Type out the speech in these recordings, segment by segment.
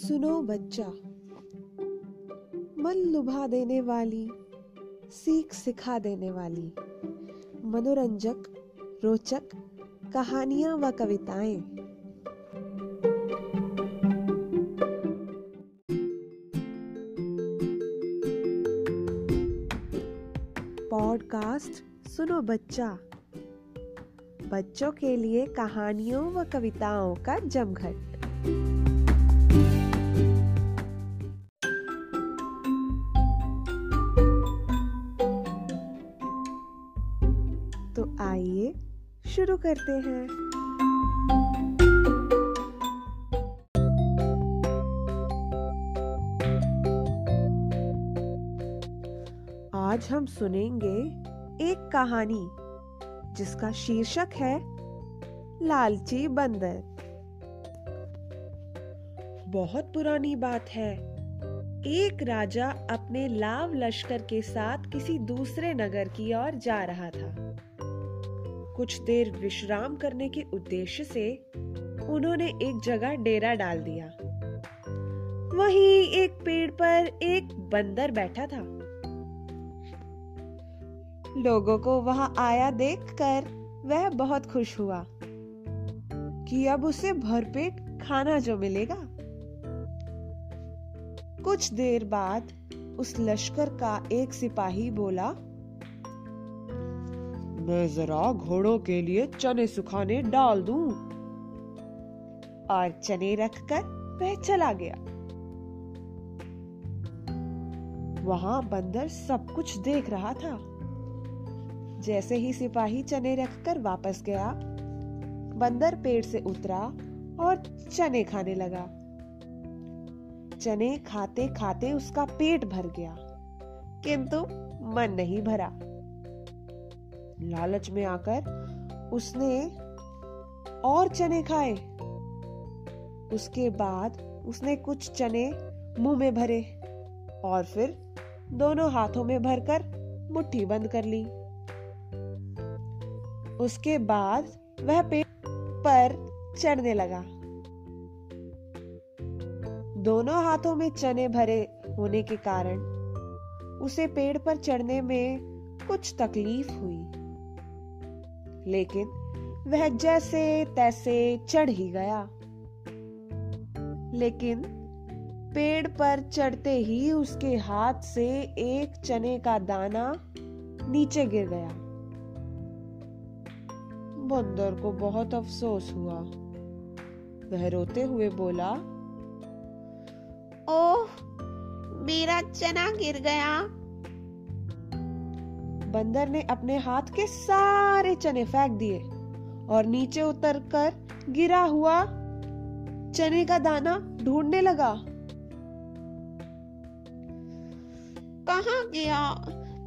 बच्चा। मन लुभा देने वाली, सीख सिखा देने वाली, मनोरंजक, रोचक कहानियाँ व कविताएँ। पॉडकास्ट सुनो बच्चा। बच्चों के लिए कहानियों व कविताओं का जमघट। आइए, शुरू करते हैं। आज हम सुनेंगे एक कहानी, जिसका शीर्षक है, लालची बंदर। बहुत पुरानी बात है। एक राजा अपने लाव लश्कर के साथ किसी दूसरे नगर की ओर जा रहा था। कुछ देर विश्राम करने के उद्देश्य से उन्होंने एक जगह डेरा डाल दिया। वहीं एक पेड़ पर एक बंदर बैठा था। लोगों को वहाँ आया देखकर वह बहुत खुश हुआ कि अब उसे भरपेट खाना जो मिलेगा। कुछ देर बाद उस लश्कर का एक सिपाही बोला मैं जरा घोड़ों के लिए चने सुखाने डाल दूँ। और चने रखकर वह चला गया। वहाँ बंदर सब कुछ देख रहा था। जैसे ही सिपाही चने रखकर वापस गया, बंदर पेड़ से उतरा और चने खाने लगा। चने खाते खाते उसका पेट भर गया, किंतु मन नहीं भरा। लालच में आकर उसने और चने खाए। उसके बाद उसने कुछ चने मुँह में भरे और फिर दोनों हाथों में भरकर मुट्ठी बंद कर ली। उसके बाद वह पेड़ पर चढ़ने लगा। दोनों हाथों में चने भरे होने के कारण उसे पेड़ पर चढ़ने में कुछ तकलीफ़ हुई। लेकिन वह जैसे तैसे चढ़ ही गया। लेकिन पेड़ पर चढ़ते ही उसके हाथ से एक चने का दाना नीचे गिर गया। बंदर को बहुत अफसोस हुआ। वह रोते हुए बोला, ओह, मेरा चना गिर गया। बंदर ने अपने हाथ के सारे चने फेंक दिए और नीचे उतरकर गिरा हुआ चने का दाना ढूँढने लगा। कहा गया?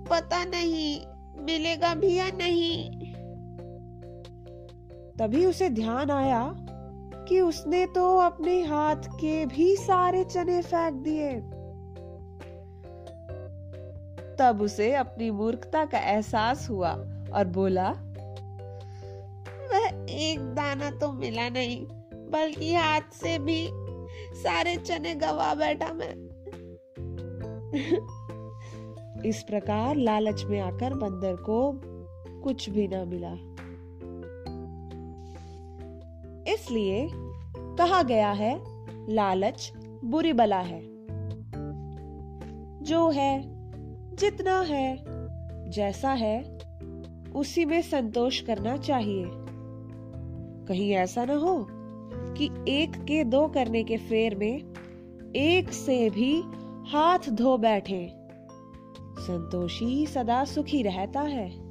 पता नहीं, मिलेगा भी या नहीं? तभी उसे ध्यान आया कि उसने तो अपने हाथ के भी सारे चने फेंक दिए। तब उसे अपनी मूर्खता का एहसास हुआ और बोला, वह एक दाना तो मिला नहीं, बल्कि हाथ से भी। सारे चने गवा बैठा मैं। इस प्रकार लालच में आकर बंदर को कुछ भी ना मिला। इसलिए कहा गया है, लालच बुरी बला है। जो है जितना है, जैसा है, उसी में संतोष करना चाहिए। कहीं ऐसा ना हो कि एक के दो करने के फेर में एक से भी हाथ धो बैठे। संतोषी सदा सुखी रहता है।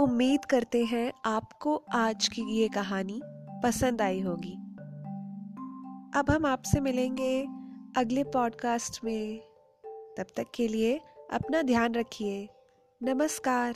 उम्मीद करते हैं आपको आज की ये कहानी पसंद आई होगी। अब हम आपसे मिलेंगे अगले पॉडकास्ट में। तब तक के लिए अपना ध्यान रखिए। नमस्कार।